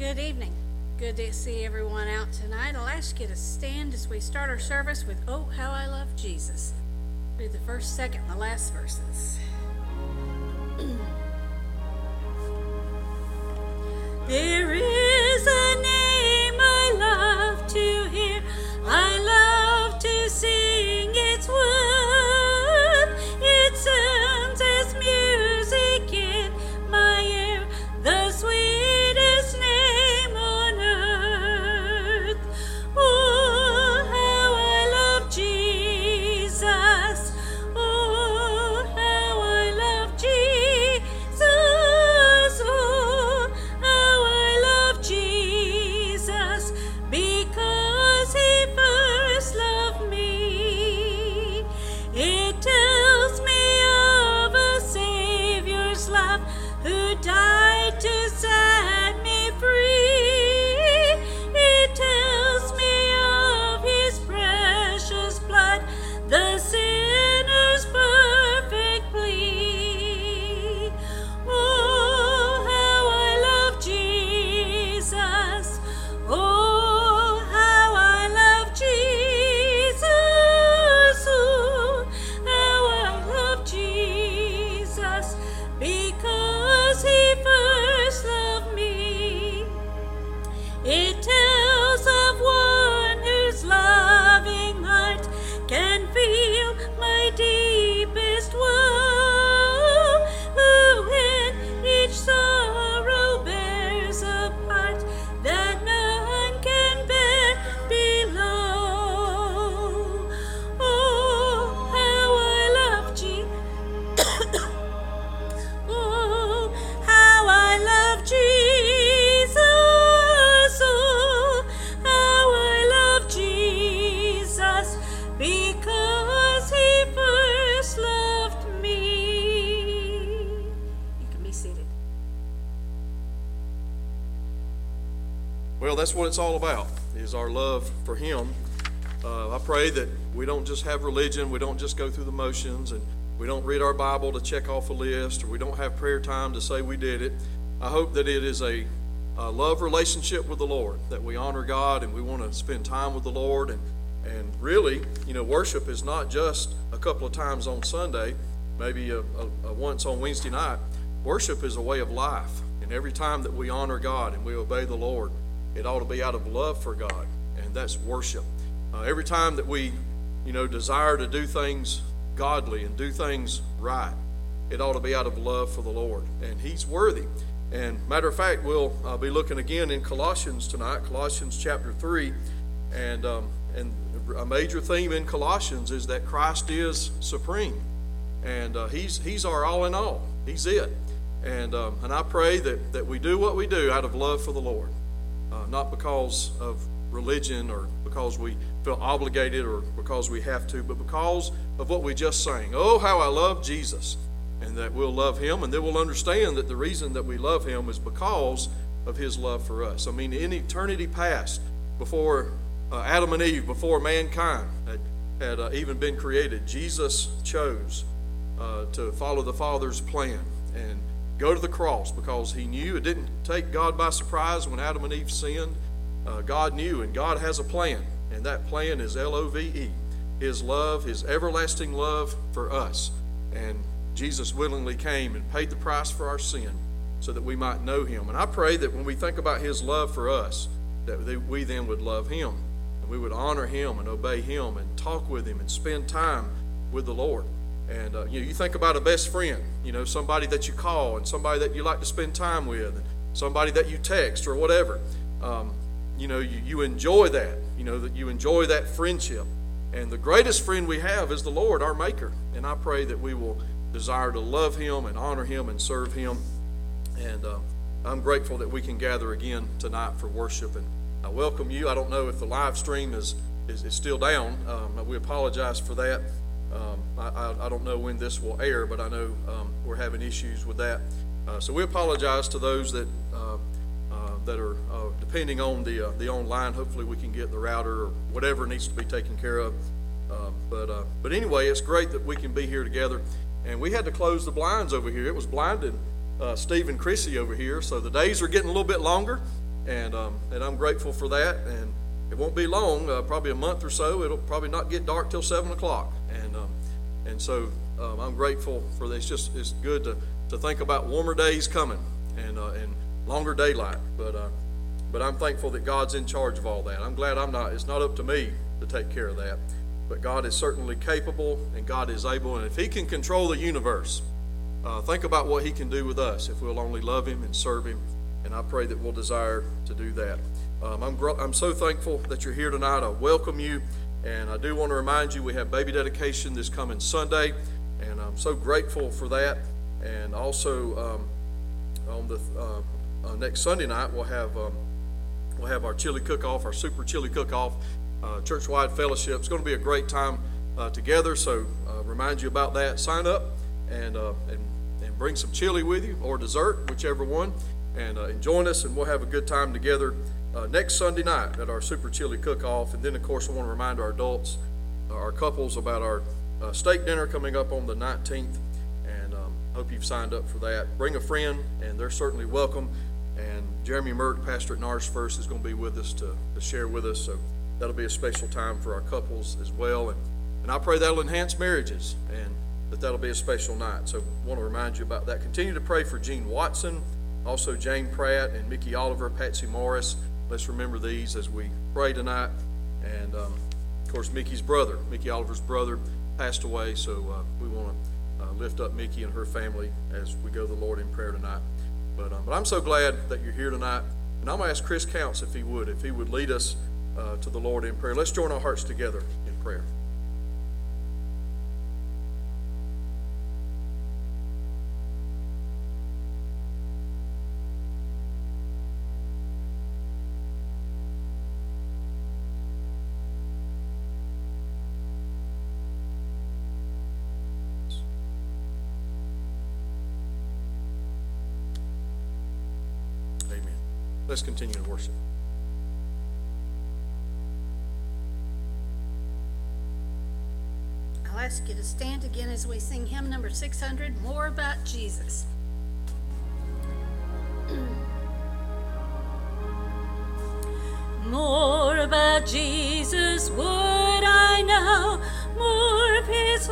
Good evening. Good to see everyone out tonight. I'll ask you to stand as we start our service with Oh, How I Love Jesus. Read the first, second, and the last verses. It's all about, is our love for Him. Uh, I pray that we don't just have religion, we don't just go through the motions, and we don't read our Bible to check off a list, or we don't have prayer time to say we did it. I hope that it is a, a love relationship with the Lord, that we honor God and we want to spend time with the Lord. And, and really, you know, worship is not just a couple of times on Sunday, maybe a, a, a once on Wednesday night. Worship is a way of life. And every time that we honor God and we obey the Lord, it ought to be out of love for God, and that's worship. Uh, every time that we, you know, desire to do things godly and do things right, it ought to be out of love for the Lord, and He's worthy. And matter of fact, we'll uh, be looking again in Colossians tonight, Colossians chapter three, and um, and a major theme in Colossians is that Christ is supreme, and uh, He's He's our all in all. He's it, and um, and I pray that that we do what we do out of love for the Lord uh, not because of religion or because we feel obligated or because we have to, but because of what we just sang. Oh, how I love Jesus, and that we'll love Him, and then we'll understand that the reason that we love Him is because of His love for us. I mean, in eternity past, before uh, Adam and Eve, before mankind had, had uh, even been created, Jesus chose uh, to follow the Father's plan and go to the cross because he knew it didn't take God by surprise when Adam and Eve sinned. Uh, God knew, and God has a plan, and that plan is L O V E His love, His everlasting love for us. And Jesus willingly came and paid the price for our sin so that we might know Him. And I pray that when we think about His love for us, that we then would love Him and we would honor Him and obey Him and talk with Him and spend time with the Lord. And uh, you know, you think about a best friend, you know, somebody that you call and somebody that you like to spend time with, and somebody that you text or whatever. Um, you know, you, you enjoy that. You know that you enjoy that friendship. And the greatest friend we have is the Lord, our Maker. And I pray that we will desire to love Him and honor Him and serve Him. And uh, I'm grateful that we can gather again tonight for worship. And I welcome you. I don't know if the live stream is is, is still down. Um, we apologize for that. Um, I, I, don't know when this will air, but I know um, we're having issues with that. Uh, so we apologize to those that uh, uh, that are uh, depending on the uh, the online. Hopefully, we can get the router or whatever needs to be taken care of. Uh, but uh, but anyway, it's great that we can be here together. And we had to close the blinds over here. It was blinding Steve and Chrissy over here, so the days are getting a little bit longer. and um, and I'm grateful for that. And it won't be long, probably a month or so. It'll probably not get dark till seven o'clock, and um, and so um, I'm grateful for this. Just it's good to, to think about warmer days coming and uh, and longer daylight. But uh, but I'm thankful that God's in charge of all that. I'm glad I'm not. It's not up to me to take care of that. But God is certainly capable, and God is able. And if He can control the universe, uh, think about what He can do with us if we'll only love Him and serve Him. And I pray that we'll desire to do that. Um, I'm, I'm so thankful that you're here tonight. I welcome you. And I do want to remind you we have baby dedication this coming Sunday. And I'm so grateful for that. And also, um, on the uh, uh, next Sunday night, we'll have um, we'll have our chili cook-off, our super chili cook-off, uh, church-wide fellowship. It's going to be a great time uh, together. So, uh, remind you about that. Sign up and uh, and and bring some chili with you or dessert, whichever one, and, and join us, and we'll have a good time together uh, next Sunday night at our super chili cook-off. And then, of course, I want to remind our adults, our couples, about our uh, steak dinner coming up on the 19th. And um, hope you've signed up for that. Bring a friend, and they're certainly welcome. And Jeremy Merck, pastor at NARS First, is going to be with us to, to share with us. So that'll be a special time for our couples as well. And, and I pray that'll enhance marriages and that that'll be a special night. So I want to remind you about that. Continue to pray for Gene Watson, also Jane Pratt and Mickey Oliver, Patsy Morris. Let's remember these as we pray tonight. And um, of course, Mickey's brother, Mickey Oliver's brother, passed away. So uh, we want to uh, lift up Mickey and her family as we go to the Lord in prayer tonight. But, um, but I'm so glad that you're here tonight. And I'm going to ask Chris Counts if he would, if he would lead us uh, to the Lord in prayer. Let's join our hearts together in prayer. Let's continue to worship. I'll ask you to stand again as we sing hymn number 600, More About Jesus. More about Jesus would I know, more of his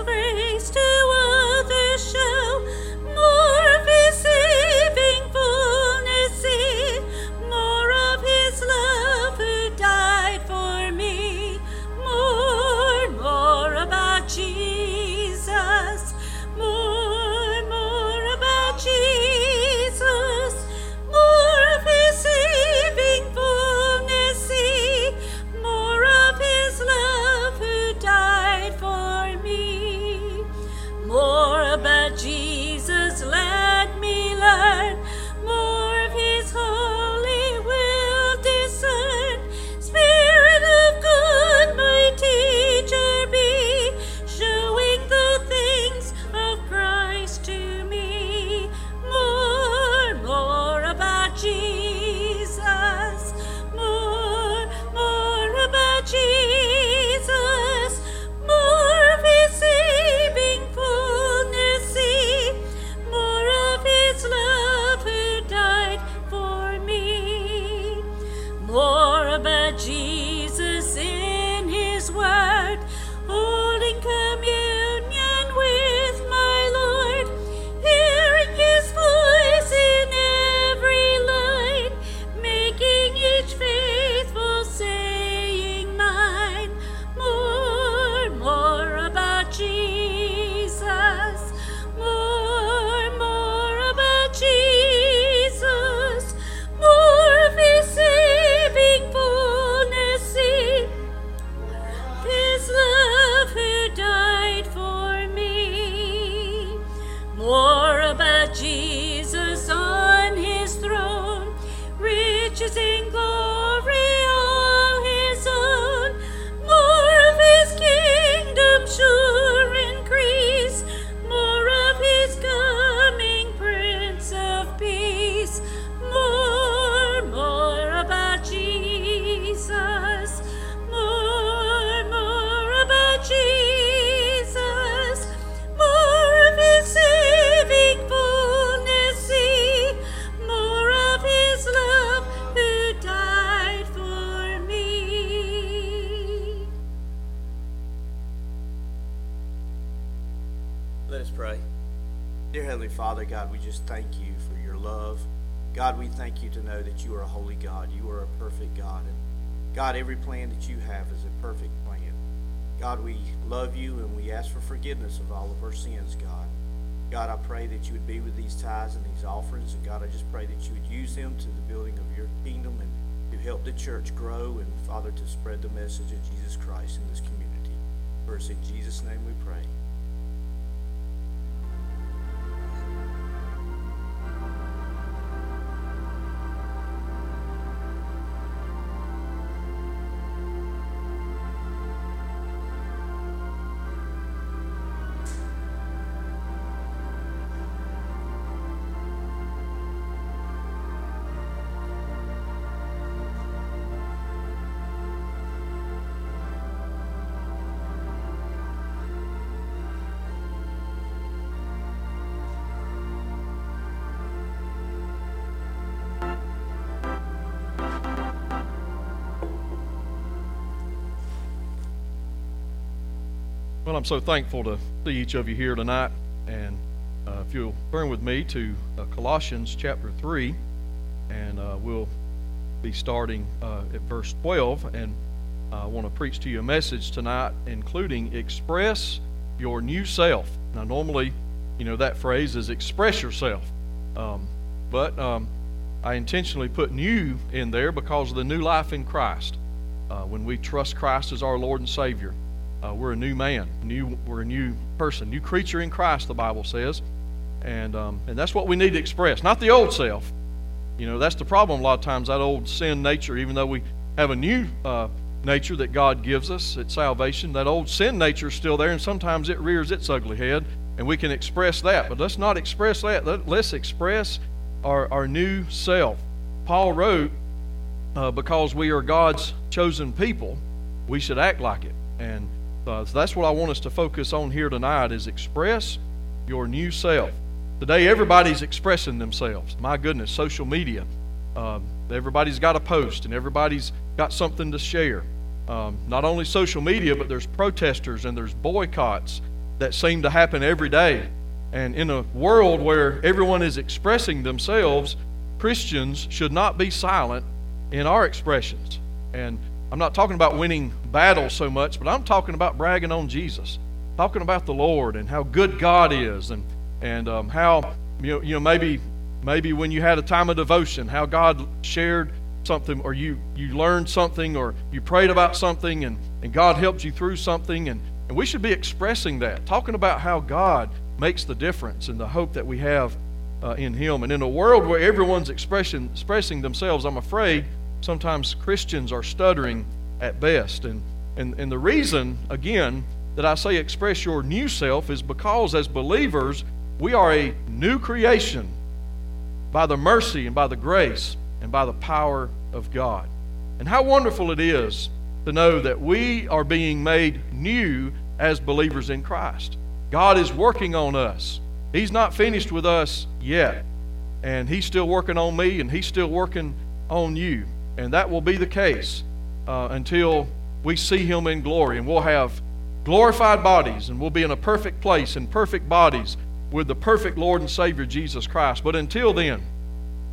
God, every plan that you have is a perfect plan. God, we love you and we ask for forgiveness of all of our sins, God. God, I pray that you would be with these tithes and these offerings. And God, I just pray that you would use them to the building of your kingdom and to help the church grow and, Father, to spread the message of Jesus Christ in this community. First, in Jesus' name we pray. Well, I'm so thankful to see each of you here tonight. And uh, if you'll turn with me to uh, Colossians chapter 3, and uh, we'll be starting uh, at verse 12. And I want to preach to you a message tonight, including express your new self. Now, normally, you know, that phrase is express yourself. Um, but um, I intentionally put new in there because of the new life in Christ. Uh, when we trust Christ as our Lord and Savior. Uh, we're a new man, new. We're a new person, new creature in Christ. The Bible says, and um, and that's what we need to express, not the old self. You know, that's the problem. A lot of times, that old sin nature, even though we have a new uh, nature that God gives us at salvation, that old sin nature is still there, and sometimes it rears its ugly head, and we can express that. But let's not express that. Let, us express our, our new self. Paul wrote, uh, because we are God's chosen people, we should act like it. And uh, so that's what I want us to focus on here tonight is express your new self. Today, everybody's expressing themselves. My goodness, social media. Um, everybody's got a post and everybody's got something to share. Um, not only social media, but there's protesters and there's boycotts that seem to happen every day. And in a world where everyone is expressing themselves, Christians should not be silent in our expressions. And I'm not talking about winning battles so much, but I'm talking about bragging on Jesus, talking about the Lord and how good God is, and and um, how you know, you know maybe maybe when you had a time of devotion, how God shared something, or you you learned something, or you prayed about something, and and God helped you through something, and and we should be expressing that, talking about how God makes the difference and the hope that we have uh, in Him. And in a world where everyone's expression, expressing themselves, I'm afraid sometimes Christians are stuttering at best. And, and, and the reason, again, that I say express your new self is because as believers, we are a new creation by the mercy and by the grace and by the power of God. And how wonderful it is to know that we are being made new as believers in Christ. God is working on us. He's not finished with us yet. And He's still working on me, and He's still working on you. And that will be the case uh, until we see Him in glory. And we'll have glorified bodies, and we'll be in a perfect place in perfect bodies with the perfect Lord and Savior Jesus Christ. But until then,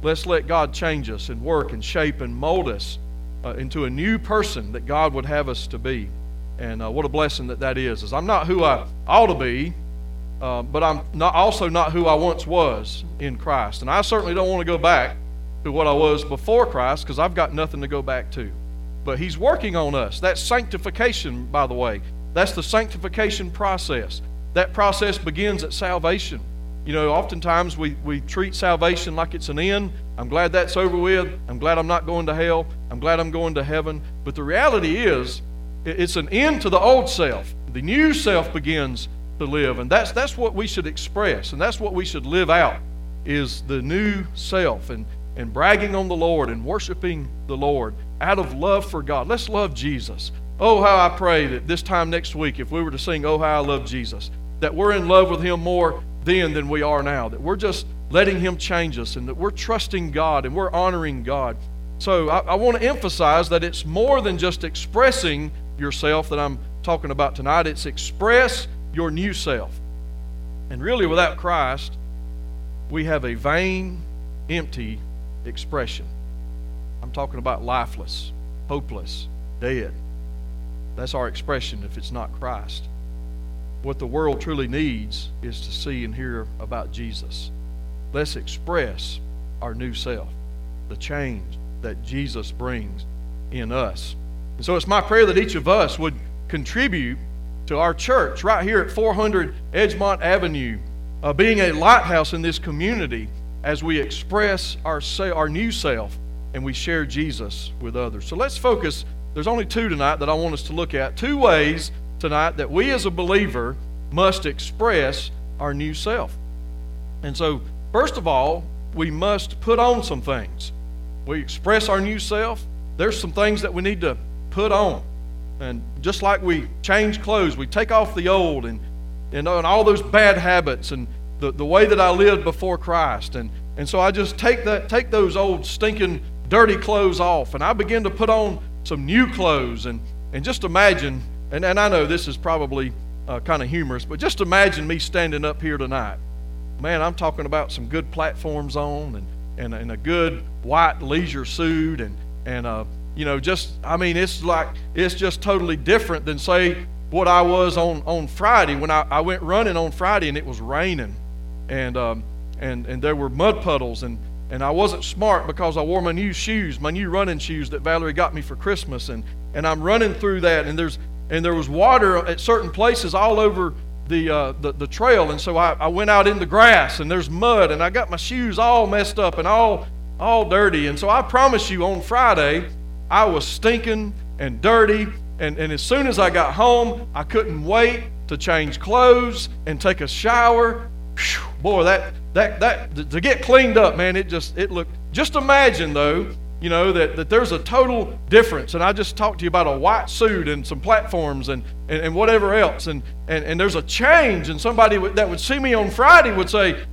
let's let God change us and work and shape and mold us uh, into a new person that God would have us to be. And uh, what a blessing that that is. Is I'm not who I ought to be, uh, but I'm not also not who I once was in Christ. And I certainly don't want to go back to what I was before Christ because I've got nothing to go back to. But He's working on us. That's sanctification, by the way. That's the sanctification process. That process begins at salvation. You know, oftentimes we, we treat salvation like it's an end. I'm glad that's over with. I'm glad I'm not going to hell. I'm glad I'm going to heaven. But the reality is, it's an end to the old self. The new self begins to live. And that's, that's what we should express. And that's what we should live out is the new self. And and bragging on the Lord and worshiping the Lord out of love for God. Let's love Jesus. Oh, how I pray that this time next week, if we were to sing, Oh, how I love Jesus, that we're in love with Him more then than we are now, that we're just letting Him change us and that we're trusting God and we're honoring God. So I, I want to emphasize that it's more than just expressing yourself that I'm talking about tonight, it's express your new self. And really, without Christ, we have a vain, empty expression. I'm talking about lifeless, hopeless, dead. That's our expression if it's not Christ. What the world truly needs is to see and hear about Jesus. Let's express our new self, the change that Jesus brings in us. And so it's my prayer that each of us would contribute to our church right here at 400 Edgemont Avenue, uh, being a lighthouse in this community as we express our, our new self and we share Jesus with others. So let's focus. There's only two tonight that I want us to look at. Two ways tonight that we as a believer must express our new self. And so, first of all, we must put on some things. We express our new self. There's some things that we need to put on. And just like we change clothes, we take off the old and, know, and all those bad habits and the, the way that I lived before Christ. And, and so I just take that take those old stinking dirty clothes off and I begin to put on some new clothes and, and just imagine and, and I know this is probably uh, kind of humorous, but just imagine me standing up here tonight. Man, I'm talking about some good platforms on and, and, and a good white leisure suit and, and uh, you know, just, I mean, it's like, it's just totally different than, say, what I was on, on Friday when I, I went running on Friday and it was raining and, um, and, and there were mud puddles and, and I wasn't smart because I wore my new shoes, my new running shoes that Valerie got me for Christmas. And, and I'm running through that and there's, and there was water at certain places all over the, uh, the, the, trail. And so I, I went out in the grass and there's mud and I got my shoes all messed up and all, all dirty. And so I promise you on Friday, I was stinking and dirty. And, and as soon as I got home, I couldn't wait to change clothes and take a shower. Whew, boy, that, that, that, to get cleaned up, man, it just, it looked, just imagine though, you know, that, that there's a total difference. And I just talked to you about a white suit and some platforms and, and, and whatever else. And, and, and there's a change. And somebody that would see me on Friday would say,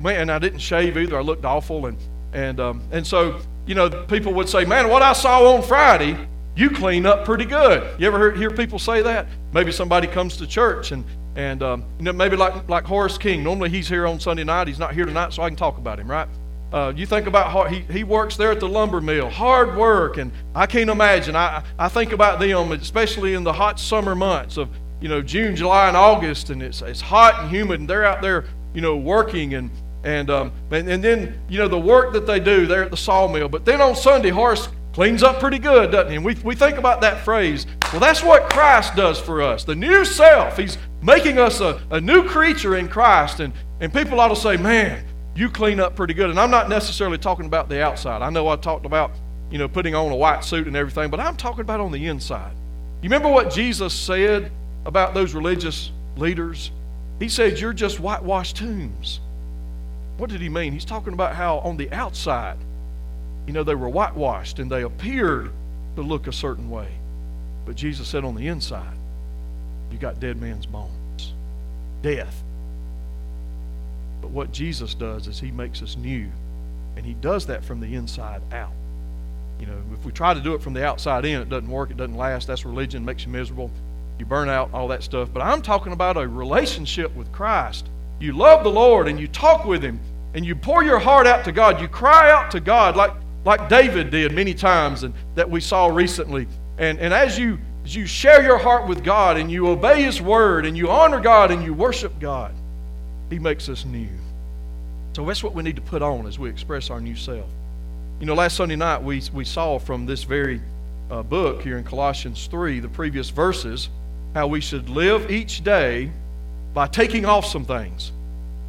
man, I didn't shave either. I looked awful. And, and, um, and so you know, people would say, man, what I saw on Friday, you clean up pretty good. You ever hear, hear people say that? Maybe somebody comes to church and, and um, you know, maybe like, like Horace King. Normally he's here on Sunday night. He's not here tonight, so I can talk about him, right? Uh, you think about how he, he works there at the lumber mill, hard work, and I can't imagine. I, I think about them, especially in the hot summer months of you know June, July, and August, and it's, it's hot and humid, and they're out there you know working and and, um, and, and then, you know, the work that they do there at the sawmill. But then on Sunday, Horace cleans up pretty good, doesn't he? And we, we think about that phrase. Well, that's what Christ does for us. The new self. He's making us a, a new creature in Christ. And, and people ought to say, man, you clean up pretty good. And I'm not necessarily talking about the outside. I know I talked about, you know, putting on a white suit and everything, but I'm talking about on the inside. You remember what Jesus said about those religious leaders? He said, You're just whitewashed tombs. What did he mean? He's talking about how on the outside, you know, they were whitewashed and they appeared to look a certain way. But Jesus said on the inside, you got dead man's bones, death. But what Jesus does is he makes us new, and he does that from the inside out. You know, if we try to do it from the outside in, it doesn't work, it doesn't last. That's religion, makes you miserable. You burn out, all that stuff. But I'm talking about a relationship with Christ. You love the Lord and you talk with him and you pour your heart out to God, you cry out to God like, like David did many times and that we saw recently. And, and as, you, you share your heart with God and you obey His word and you honor God and you worship God, He makes us new. So that's what we need to put on as we express our new self. You know, last Sunday night we, we saw from this very uh, book here in Colossians 3, the previous verses, how we should live each day by taking off some things.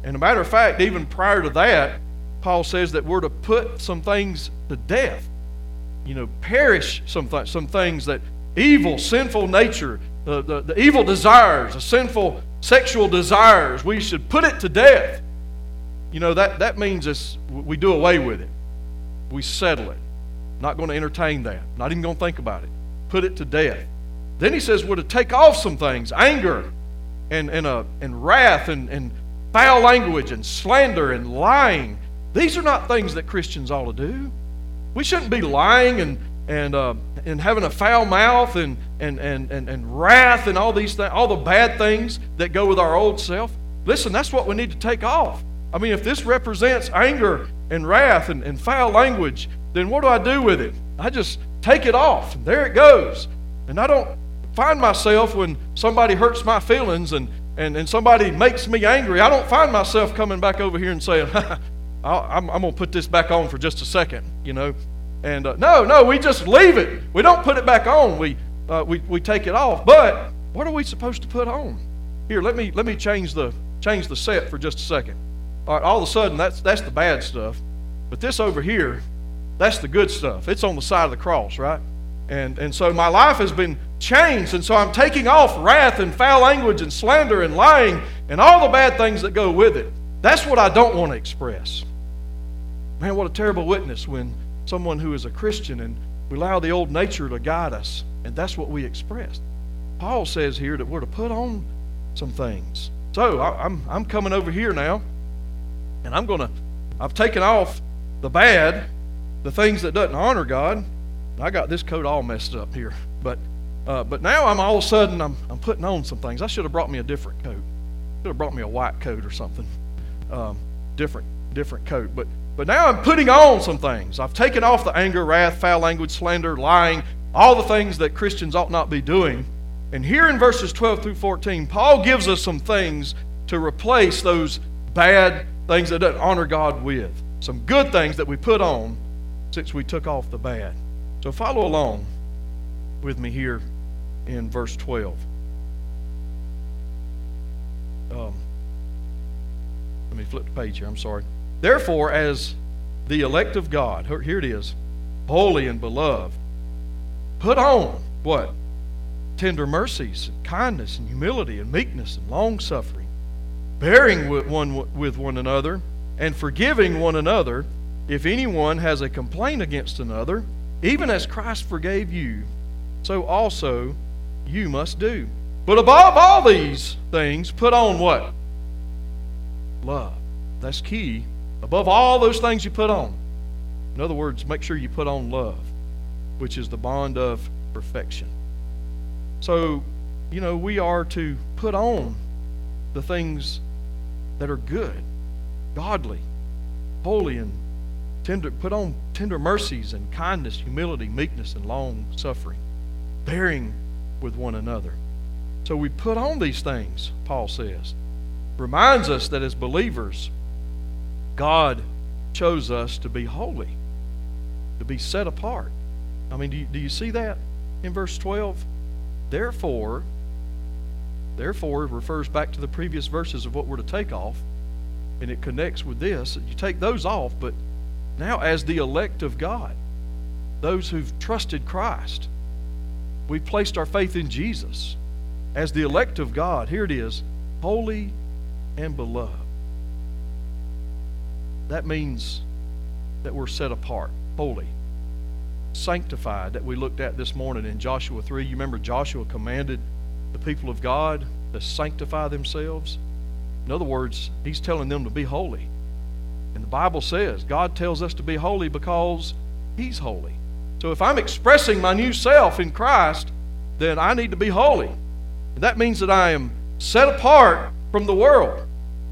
And a matter of fact, even prior to that, Paul says that we're to put some things to death. You know, perish some, th- some things that evil, sinful nature, the, the, the evil desires, the sinful sexual desires, we should put it to death. You know, that, that means it's, we do away with it. We settle it. Not going to entertain that. Not even going to think about it. Put it to death. Then he says we're to take off some things anger and, and, uh, and wrath and, and foul language and slander and lying. These are not things that Christians ought to do. We shouldn't be lying and, and, uh, and having a foul mouth and, and, and, and, and wrath and all these things, all the bad things that go with our old self. Listen, that's what we need to take off. I mean, if this represents anger and wrath and, and foul language, then what do I do with it? I just take it off, and there it goes. And I don't find myself when somebody hurts my feelings and, and, and somebody makes me angry, I don't find myself coming back over here and saying, I'm, I'm going to put this back on for just a second, you know. And uh, no, no, we just leave it. We don't put it back on. We, uh, we, we take it off. But what are we supposed to put on? Here, let me, let me change, the, change the set for just a second. All right, all of a sudden, that's, that's the bad stuff. But this over here, that's the good stuff. It's on the side of the cross, right? And, and so my life has been changed. And so I'm taking off wrath and foul language and slander and lying and all the bad things that go with it. That's what I don't want to express. Man, what a terrible witness when someone who is a Christian and we allow the old nature to guide us, and that's what we express. Paul says here that we're to put on some things. So I, I'm, I'm coming over here now, and I'm going to, I've taken off the bad, the things that doesn't honor God. I got this coat all messed up here, but uh, but now I'm all of a sudden I'm, I'm putting on some things. I should have brought me a different coat. Should have brought me a white coat or something, um, different different coat. But but now I'm putting on some things. I've taken off the anger, wrath, foul language, slander, lying, all the things that Christians ought not be doing. And here in verses 12 through 14, Paul gives us some things to replace those bad things that don't honor God with. Some good things that we put on since we took off the bad. So follow along with me here in verse 12. Um, let me flip the page here. I'm sorry. Therefore, as the elect of God, here it is, holy and beloved, put on what? Tender mercies, and kindness, and humility, and meekness, and long suffering, bearing with one, with one another, and forgiving one another if anyone has a complaint against another even as Christ forgave you, so also you must do. But above all these things, put on what? Love. That's key. Above all those things you put on. In other words, make sure you put on love, which is the bond of perfection. So, you know, we are to put on the things that are good, godly, holy, and Tender, put on tender mercies and kindness, humility, meekness, and long suffering, bearing with one another. So we put on these things, Paul says. Reminds us that as believers, God chose us to be holy, to be set apart. I mean, do you, do you see that in verse 12? Therefore, therefore refers back to the previous verses of what we're to take off, and it connects with this. You take those off, but now, as the elect of God, those who've trusted Christ, we've placed our faith in Jesus. As the elect of God, here it is holy and beloved. That means that we're set apart, holy, sanctified, that we looked at this morning in Joshua 3. You remember Joshua commanded the people of God to sanctify themselves? In other words, he's telling them to be holy. And the Bible says God tells us to be holy because He's holy. So if I'm expressing my new self in Christ, then I need to be holy. And that means that I am set apart from the world.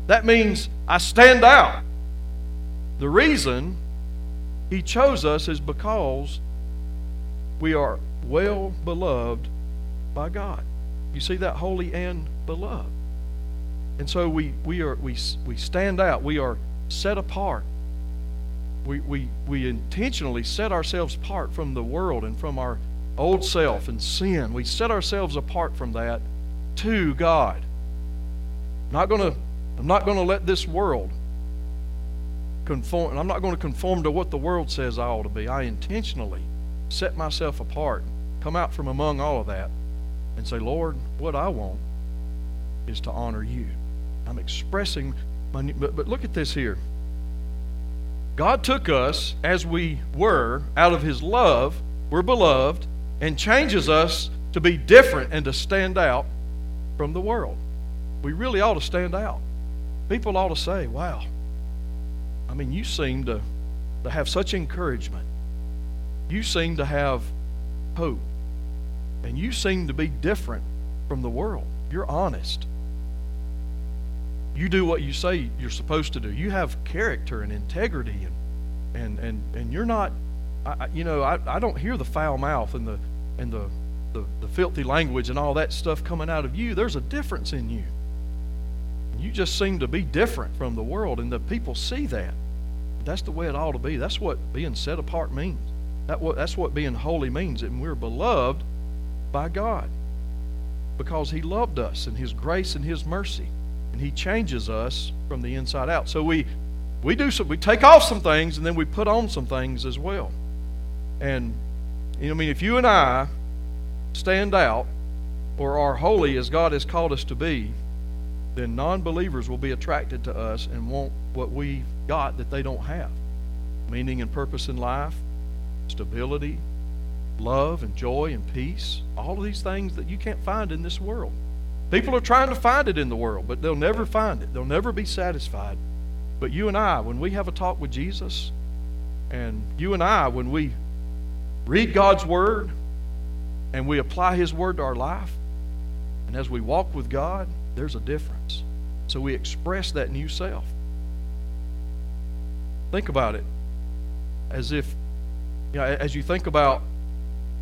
That means I stand out. The reason He chose us is because we are well beloved by God. You see that holy and beloved. And so we, we, are, we, we stand out. We are set apart. We, we, we intentionally set ourselves apart from the world and from our old self and sin. We set ourselves apart from that to God. Not gonna, I'm not going to let this world conform. I'm not going to conform to what the world says I ought to be. I intentionally set myself apart, come out from among all of that, and say, Lord, what I want is to honor you. I'm expressing my. but, but look at this here. God took us as we were out of His love, we're beloved, and changes us to be different and to stand out from the world. We really ought to stand out. People ought to say, wow, I mean, you seem to, to have such encouragement. You seem to have hope. And you seem to be different from the world. You're honest you do what you say you're supposed to do. You have character and integrity, and and and, and you're not. I, you know, I, I don't hear the foul mouth and the and the, the the filthy language and all that stuff coming out of you. There's a difference in you. You just seem to be different from the world, and the people see that. That's the way it ought to be. That's what being set apart means. That what, that's what being holy means. And we're beloved by God because He loved us and His grace and His mercy. And He changes us from the inside out. So we, we do some, we take off some things and then we put on some things as well. And, you know, I mean, if you and I stand out or are holy as God has called us to be, then non believers will be attracted to us and want what we've got that they don't have meaning and purpose in life, stability, love and joy and peace. All of these things that you can't find in this world. People are trying to find it in the world, but they'll never find it. They'll never be satisfied. But you and I, when we have a talk with Jesus, and you and I, when we read God's Word and we apply His Word to our life, and as we walk with God, there's a difference. So we express that new self. Think about it as if, you know, as you think about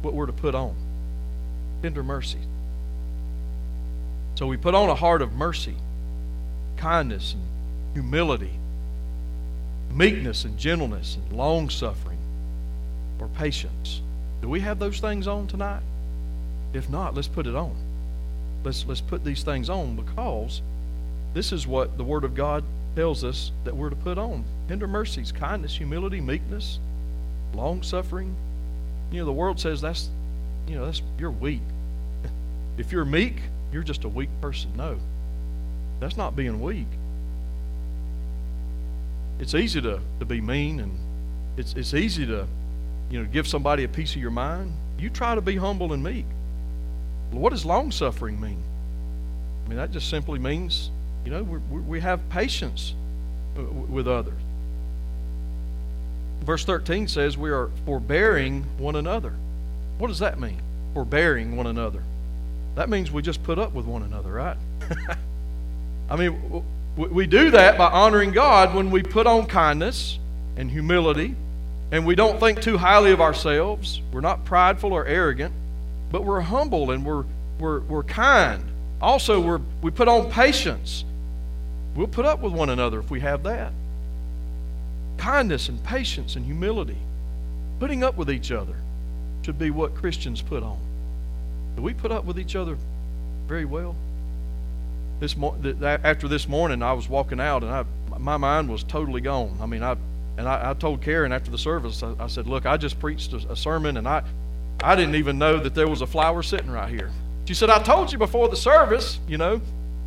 what we're to put on tender mercy. So we put on a heart of mercy, kindness, and humility, meekness, and gentleness, and long suffering, or patience. Do we have those things on tonight? If not, let's put it on. Let's, let's put these things on because this is what the Word of God tells us that we're to put on tender mercies, kindness, humility, meekness, long suffering. You know, the world says that's, you know, that's you're weak. if you're meek, you're just a weak person. No, that's not being weak. It's easy to, to be mean and it's, it's easy to, you know, give somebody a piece of your mind. You try to be humble and meek. Well, what does long suffering mean? I mean, that just simply means, you know, we we have patience uh, with others. Verse 13 says we are forbearing one another. What does that mean? Forbearing one another. That means we just put up with one another, right? I mean, we do that by honoring God when we put on kindness and humility and we don't think too highly of ourselves. We're not prideful or arrogant, but we're humble and we're, we're, we're kind. Also, we're, we put on patience. We'll put up with one another if we have that kindness and patience and humility, putting up with each other should be what Christians put on. Do we put up with each other very well? This mo- after this morning, I was walking out and I, my mind was totally gone. I mean, I and I, I told Karen after the service, I, I, said, "Look, I just preached a, a sermon and I, I didn't even know that there was a flower sitting right here." She said, "I told you before the service, you know,"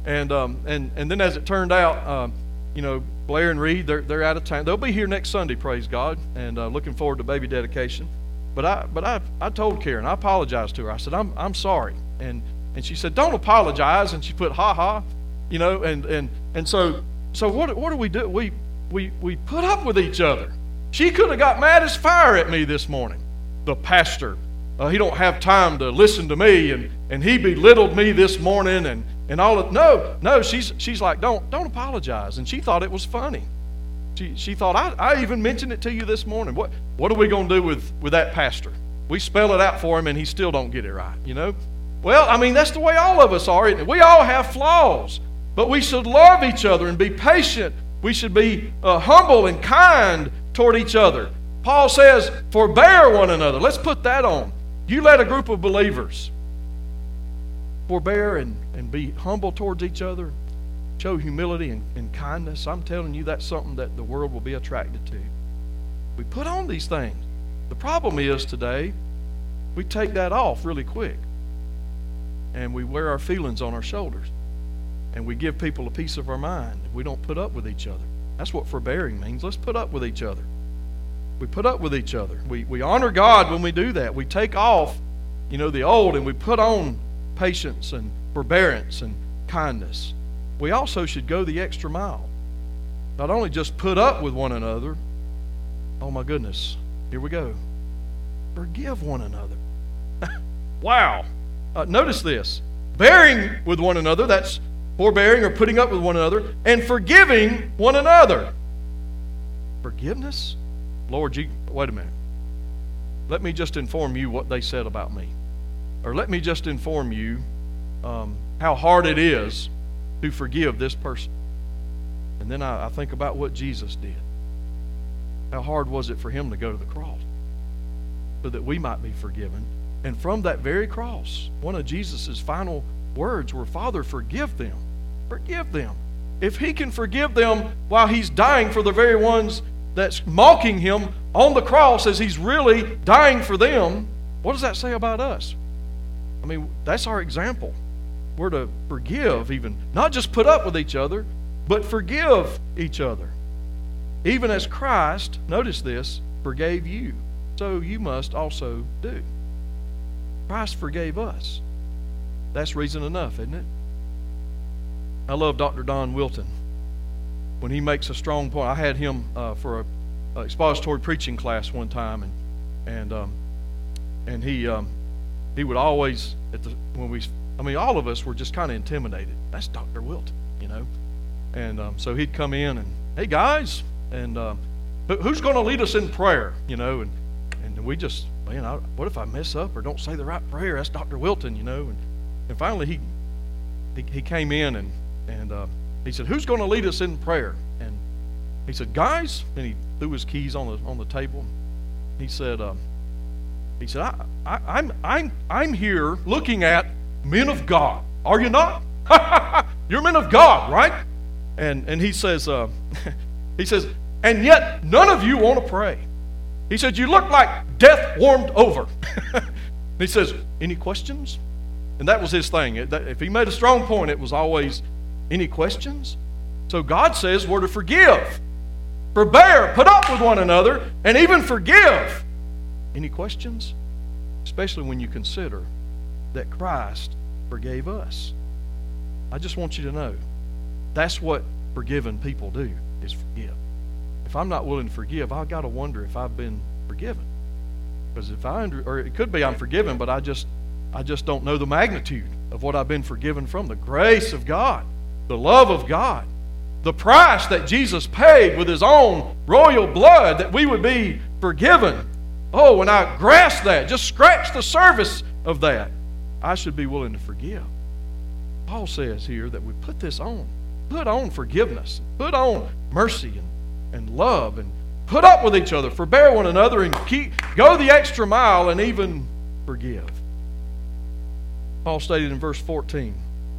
and um, and and then as it turned out, um, you know, Blair and Reed, they're, they're out of town. They'll be here next Sunday, praise God, and uh, looking forward to baby dedication. But I, but I, I told Karen, I apologized to her. I said, I'm, I'm sorry. And, and she said, don't apologize. And she put, ha ha, you know, and, and, and so, so what, what do we do? We, we, we put up with each other. She could have got mad as fire at me this morning. The pastor, uh, he don't have time to listen to me, and, and he belittled me this morning, and, and all of no no she's she's like don't don't apologize. And she thought it was funny. She she thought i, I even mentioned it to you this morning. What what are we going to do with with that pastor? We spell it out for him and he still don't get it right you know? Well i mean that's the way all of us are. We all have flaws but we should love each other and be patient. We should be uh, humble and kind toward each other. Paul says forbear one another. Let's put that on. You let a group of believers forbear and, and be humble towards each other, show humility and, and kindness, I'm telling you that's something that the world will be attracted to. We put on these things. The problem is today, we take that off really quick. And we wear our feelings on our shoulders. And we give people a piece of our mind. We don't put up with each other. That's what forbearing means. Let's put up with each other. We put up with each other. We, we honor God when we do that. We take off, you know, the old and we put on patience and forbearance and kindness. We also should go the extra mile. Not only just put up with one another, oh my goodness, here we go. Forgive one another. wow. Uh, notice this bearing with one another, that's forbearing or putting up with one another, and forgiving one another. Forgiveness? Lord, you, wait a minute. Let me just inform you what they said about me. Or let me just inform you um, how hard it is to forgive this person. And then I, I think about what Jesus did. How hard was it for him to go to the cross so that we might be forgiven? And from that very cross, one of Jesus' final words were, Father, forgive them. Forgive them. If he can forgive them while he's dying for the very ones that's mocking him on the cross as he's really dying for them, what does that say about us? I mean, that's our example. We're to forgive, even, not just put up with each other, but forgive each other. Even as Christ, notice this, forgave you, so you must also do. Christ forgave us. That's reason enough, isn't it? I love Dr. Don Wilton when he makes a strong point. I had him uh, for a, a, expository preaching class one time, and and um, and he um, he would always at the when we I mean all of us were just kind of intimidated. That's Dr. Wilton, you know, and um, so he'd come in and hey guys, and uh, who's going to lead us in prayer, you know, and and we just man, I, what if I mess up or don't say the right prayer? That's Dr. Wilton, you know, and and finally he he, he came in and and uh, he said, Who's going to lead us in prayer? And he said, Guys, and he threw his keys on the on the table. He said, um, he said, I, I, I'm I'm I'm here looking at men of God. Are you not? You're men of God, right? And and he says, uh, he says, and yet none of you want to pray. He said, You look like death warmed over. he says, Any questions? And that was his thing. If he made a strong point, it was always any questions? So God says we're to forgive, forbear, put up with one another, and even forgive. Any questions? Especially when you consider that Christ forgave us. I just want you to know that's what forgiven people do is forgive. If I'm not willing to forgive, I've got to wonder if I've been forgiven. Because if I under, or it could be I'm forgiven, but I just I just don't know the magnitude of what I've been forgiven from the grace of God the love of God, the price that Jesus paid with his own royal blood that we would be forgiven. Oh, when I grasp that, just scratch the surface of that, I should be willing to forgive. Paul says here that we put this on. Put on forgiveness, put on mercy and, and love, and put up with each other, forbear one another, and keep, go the extra mile and even forgive. Paul stated in verse 14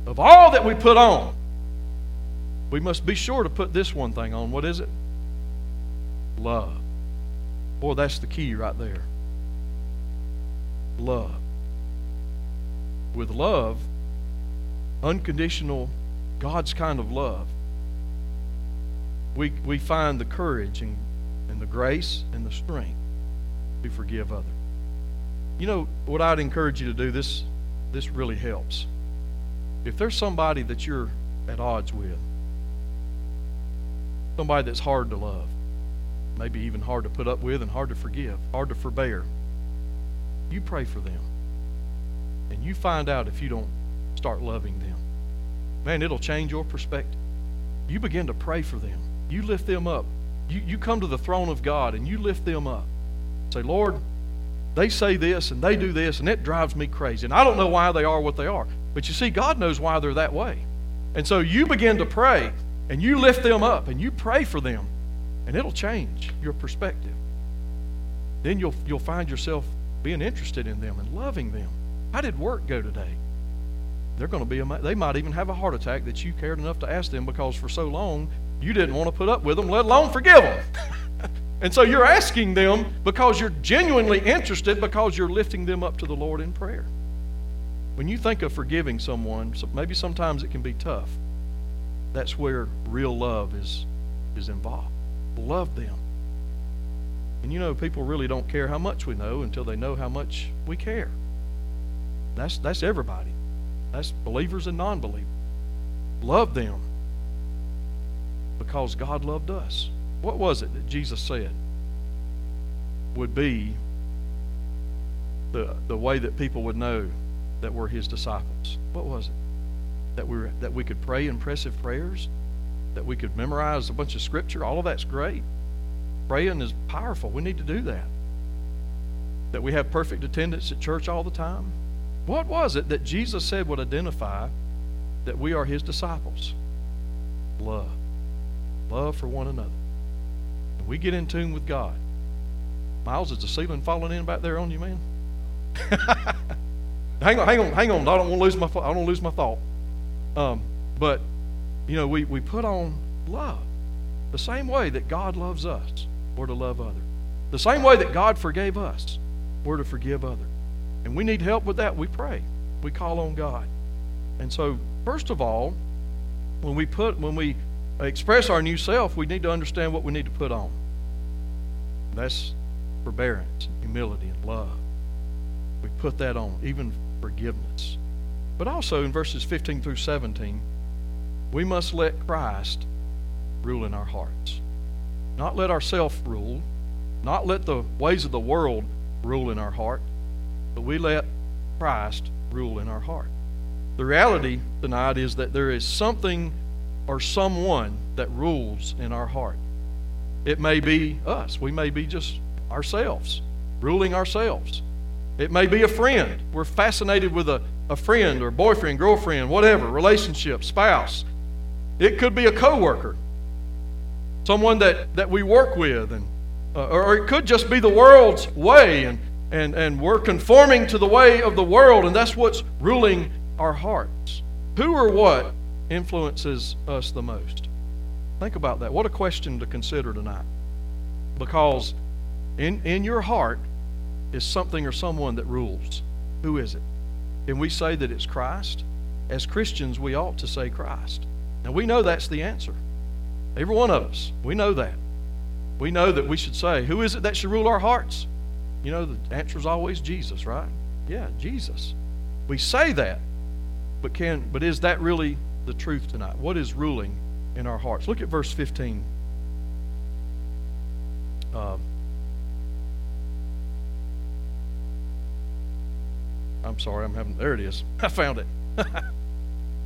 of all that we put on, we must be sure to put this one thing on. What is it? Love. Boy, that's the key right there. Love. With love, unconditional, God's kind of love, we, we find the courage and, and the grace and the strength to forgive others. You know, what I'd encourage you to do, this, this really helps. If there's somebody that you're at odds with, somebody that's hard to love, maybe even hard to put up with and hard to forgive, hard to forbear, you pray for them. And you find out if you don't start loving them. Man, it'll change your perspective. You begin to pray for them. You lift them up. You, you come to the throne of God and you lift them up. Say, Lord, they say this and they do this and it drives me crazy. And I don't know why they are what they are. But you see, God knows why they're that way. And so you begin to pray and you lift them up and you pray for them, and it'll change your perspective. Then you'll, you'll find yourself being interested in them and loving them. How did work go today? They're going to be, they might even have a heart attack that you cared enough to ask them because for so long you didn't want to put up with them, let alone forgive them. and so you're asking them because you're genuinely interested because you're lifting them up to the Lord in prayer. When you think of forgiving someone, maybe sometimes it can be tough that's where real love is is involved. Love them. And you know, people really don't care how much we know until they know how much we care. That's that's everybody. That's believers and non-believers. Love them because God loved us. What was it that Jesus said would be the, the way that people would know that we're his disciples? What was it? that we that we could pray impressive prayers, that we could memorize a bunch of scripture. All of that's great. Praying is powerful. We need to do that. That we have perfect attendance at church all the time. What was it that Jesus said would identify that we are his disciples? Love. Love for one another. And we get in tune with God. Miles, is the ceiling falling in back there on you, man? hang on, hang on, hang on. I don't want to lose my I don't want to lose my thought. Um, but you know, we, we put on love. The same way that God loves us, we're to love others. The same way that God forgave us, we're to forgive others. And we need help with that, we pray. We call on God. And so, first of all, when we put when we express our new self, we need to understand what we need to put on. That's forbearance, humility, and love. We put that on, even forgiveness. But also in verses 15 through 17, we must let Christ rule in our hearts. Not let ourself rule, not let the ways of the world rule in our heart, but we let Christ rule in our heart. The reality tonight is that there is something or someone that rules in our heart. It may be us. We may be just ourselves, ruling ourselves. It may be a friend. We're fascinated with a, a friend or boyfriend, girlfriend, whatever, relationship, spouse. It could be a coworker, someone that, that we work with, and, uh, or it could just be the world's way, and, and, and we're conforming to the way of the world, and that's what's ruling our hearts. Who or what influences us the most? Think about that. What a question to consider tonight. Because in, in your heart is something or someone that rules. Who is it? Can we say that it's Christ? As Christians, we ought to say Christ. Now, we know that's the answer. Every one of us, we know that. We know that we should say, Who is it that should rule our hearts? You know, the answer is always Jesus, right? Yeah, Jesus. We say that, but can but is that really the truth tonight? What is ruling in our hearts? Look at verse 15. Um, I'm sorry, I'm having, there it is. I found it.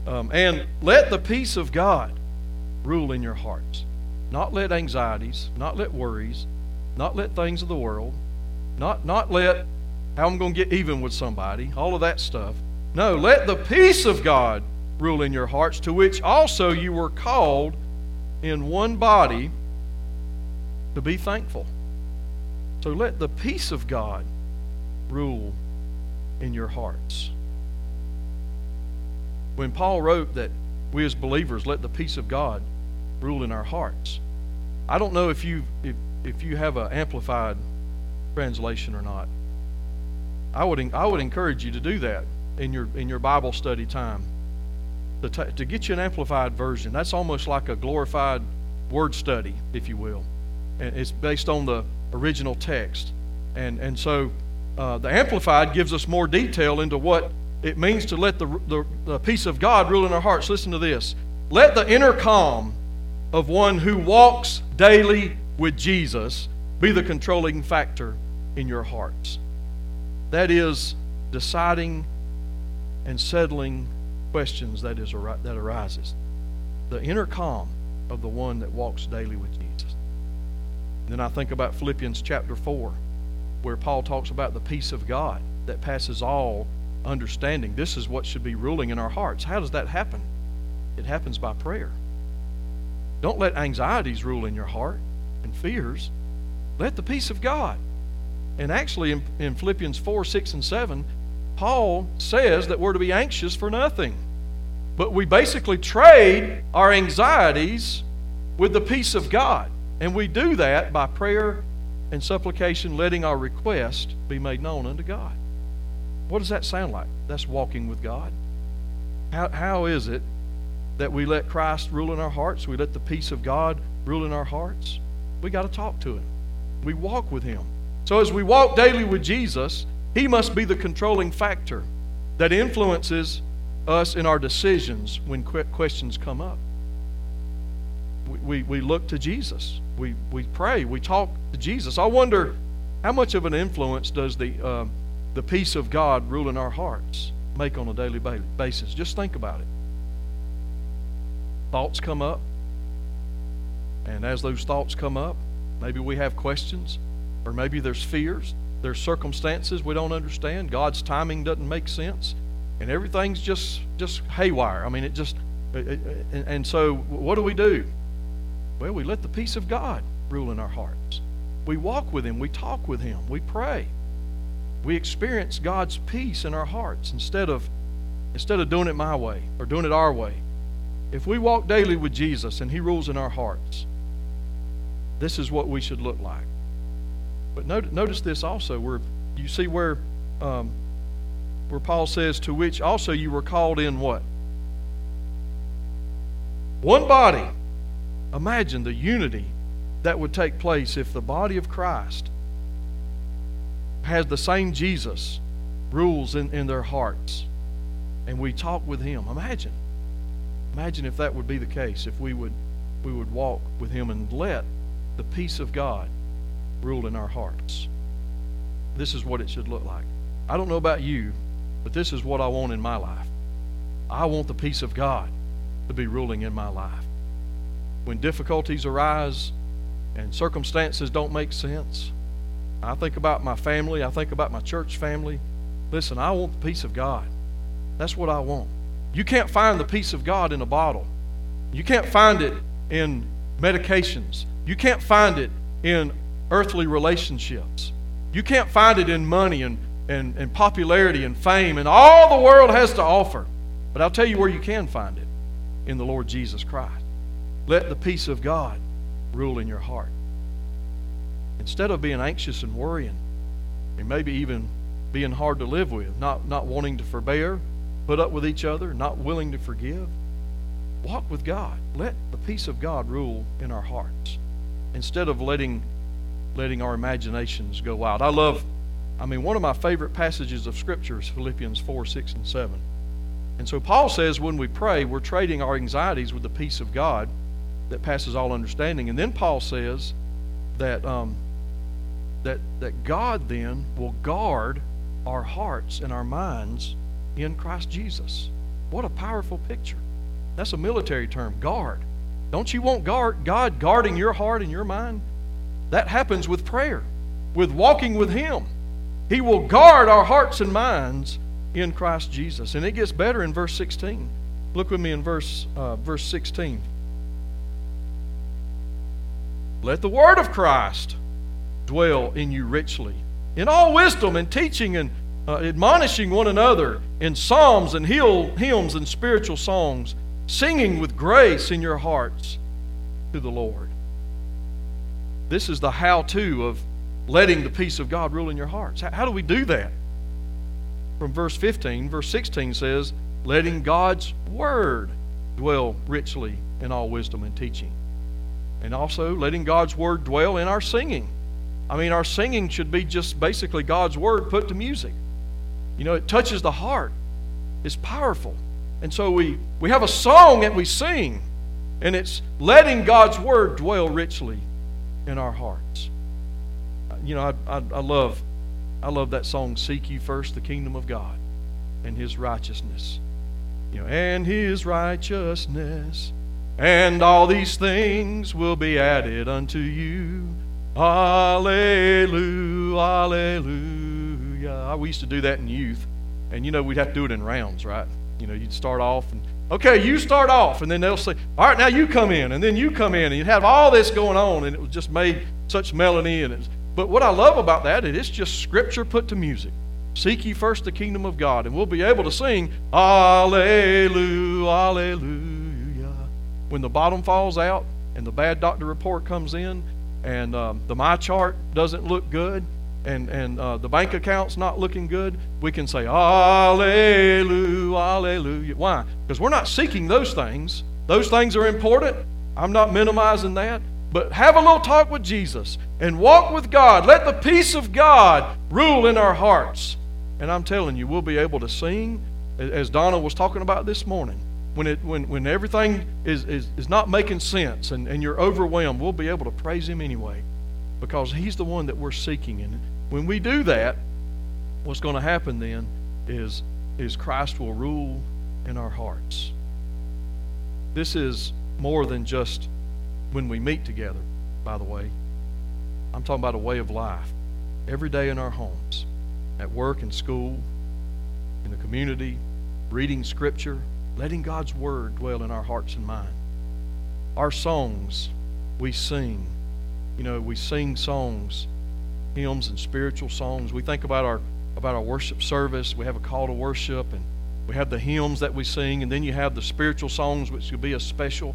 um, and let the peace of God rule in your hearts. Not let anxieties, not let worries, not let things of the world, not, not let how I'm going to get even with somebody, all of that stuff. No, let the peace of God rule in your hearts, to which also you were called in one body to be thankful. So let the peace of God rule in your hearts. When Paul wrote that we as believers let the peace of God rule in our hearts, I don't know if you if, if you have an amplified translation or not. I would I would encourage you to do that in your in your Bible study time. To, t- to get you an amplified version, that's almost like a glorified word study, if you will, and it's based on the original text, and and so uh, the Amplified gives us more detail into what it means to let the, the, the peace of God rule in our hearts. Listen to this. Let the inner calm of one who walks daily with Jesus be the controlling factor in your hearts. That is deciding and settling questions that is that arises. The inner calm of the one that walks daily with Jesus. Then I think about Philippians chapter 4 where Paul talks about the peace of God that passes all understanding. This is what should be ruling in our hearts. How does that happen? It happens by prayer. Don't let anxieties rule in your heart and fears. Let the peace of God. And actually, in, in Philippians 4 6 and 7, Paul says that we're to be anxious for nothing. But we basically trade our anxieties with the peace of God. And we do that by prayer and supplication, letting our request be made known unto God. What does that sound like? That's walking with God. How, how is it that we let Christ rule in our hearts? We let the peace of God rule in our hearts? We got to talk to Him. We walk with Him. So as we walk daily with Jesus, He must be the controlling factor that influences us in our decisions when questions come up. We, we, look to Jesus we, we pray, we talk to Jesus. I wonder how much of an influence does the, uh, the peace of God ruling our hearts make on a daily basis? Just think about it. thoughts come up. And as those thoughts come up, maybe we have questions, or maybe there's fears, there's circumstances we don't understand. God's timing doesn't make sense, and everything's just just haywire. I mean, it just. and, so, what do we do? Well, we let the peace of God rule in our hearts. We walk with Him, we talk with Him, we pray. We experience God's peace in our hearts instead of instead of doing it my way or doing it our way. If we walk daily with Jesus and He rules in our hearts, this is what we should look like. But notice, this also, where you see where um, where Paul says, "To which also you were called in what? One body." Imagine the unity that would take place if the body of Christ has the same Jesus rules in, in their hearts and we talk with him. Imagine. Imagine if that would be the case, if we would we would walk with him and let the peace of God rule in our hearts. This is what it should look like. I don't know about you, but this is what I want in my life. I want the peace of God to be ruling in my life. When difficulties arise and circumstances don't make sense, I think about my family, I think about my church family. Listen, I want the peace of God. That's what I want. You can't find the peace of God in a bottle. You can't find it in medications. You can't find it in earthly relationships. You can't find it in money and, and, and popularity and fame and all the world has to offer. But I'll tell you where you can find it in the Lord Jesus Christ. Let the peace of God rule in your heart. Instead of being anxious and worrying, and maybe even being hard to live with, not, not wanting to forbear, put up with each other, not willing to forgive. Walk with God. Let the peace of God rule in our hearts instead of letting letting our imaginations go wild. I love I mean one of my favorite passages of scripture is Philippians 4, 6 and 7. And so Paul says when we pray, we're trading our anxieties with the peace of God that passes all understanding. And then Paul says that um, that that God then will guard our hearts and our minds in Christ Jesus. What a powerful picture. That's a military term, guard. Don't you want guard, God guarding your heart and your mind? That happens with prayer, with walking with Him. He will guard our hearts and minds in Christ Jesus. And it gets better in verse 16. Look with me in verse, uh, verse 16. Let the word of Christ dwell in you richly, in all wisdom and teaching and uh, admonishing one another in psalms and hymns and spiritual songs, singing with grace in your hearts to the Lord. This is the how to of letting the peace of God rule in your hearts. How, how do we do that? From verse 15, verse 16 says, letting God's word dwell richly in all wisdom and teaching. And also letting God's word dwell in our singing. I mean, our singing should be just basically God's word put to music. You know, it touches the heart. It's powerful. And so we, we have a song that we sing, and it's letting God's word dwell richly in our hearts. You know, I, I, I love I love that song, Seek Ye First the Kingdom of God and His righteousness. You know, and His righteousness, and all these things will be added unto you. Hallelujah. Uh, we used to do that in youth, and you know we'd have to do it in rounds, right? You know, you'd start off and okay, you start off, and then they'll say, all right, now you come in, and then you come in, and you'd have all this going on, and it was just made such melody. And it's, but what I love about that is it's just scripture put to music. Seek ye first the kingdom of God, and we'll be able to sing Alleluia, Alleluia. When the bottom falls out and the bad doctor report comes in, and um, the MyChart doesn't look good, and, and uh, the bank account's not looking good, we can say, Alleluia, Alleluia. Why? Because we're not seeking those things. Those things are important. I'm not minimizing that. But have a little talk with Jesus and walk with God. Let the peace of God rule in our hearts. And I'm telling you, we'll be able to sing, as Donna was talking about this morning. When, it, when, when everything is, is, is not making sense and, and you're overwhelmed, we'll be able to praise Him anyway because He's the one that we're seeking. And when we do that, what's going to happen then is, is Christ will rule in our hearts. This is more than just when we meet together, by the way. I'm talking about a way of life. Every day in our homes, at work and school, in the community, reading Scripture, letting God's Word dwell in our hearts and minds. Our songs we sing, you know, we sing songs, hymns and spiritual songs. We think about our about our worship service. We have a call to worship and we have the hymns that we sing, and then you have the spiritual songs, which will be a special.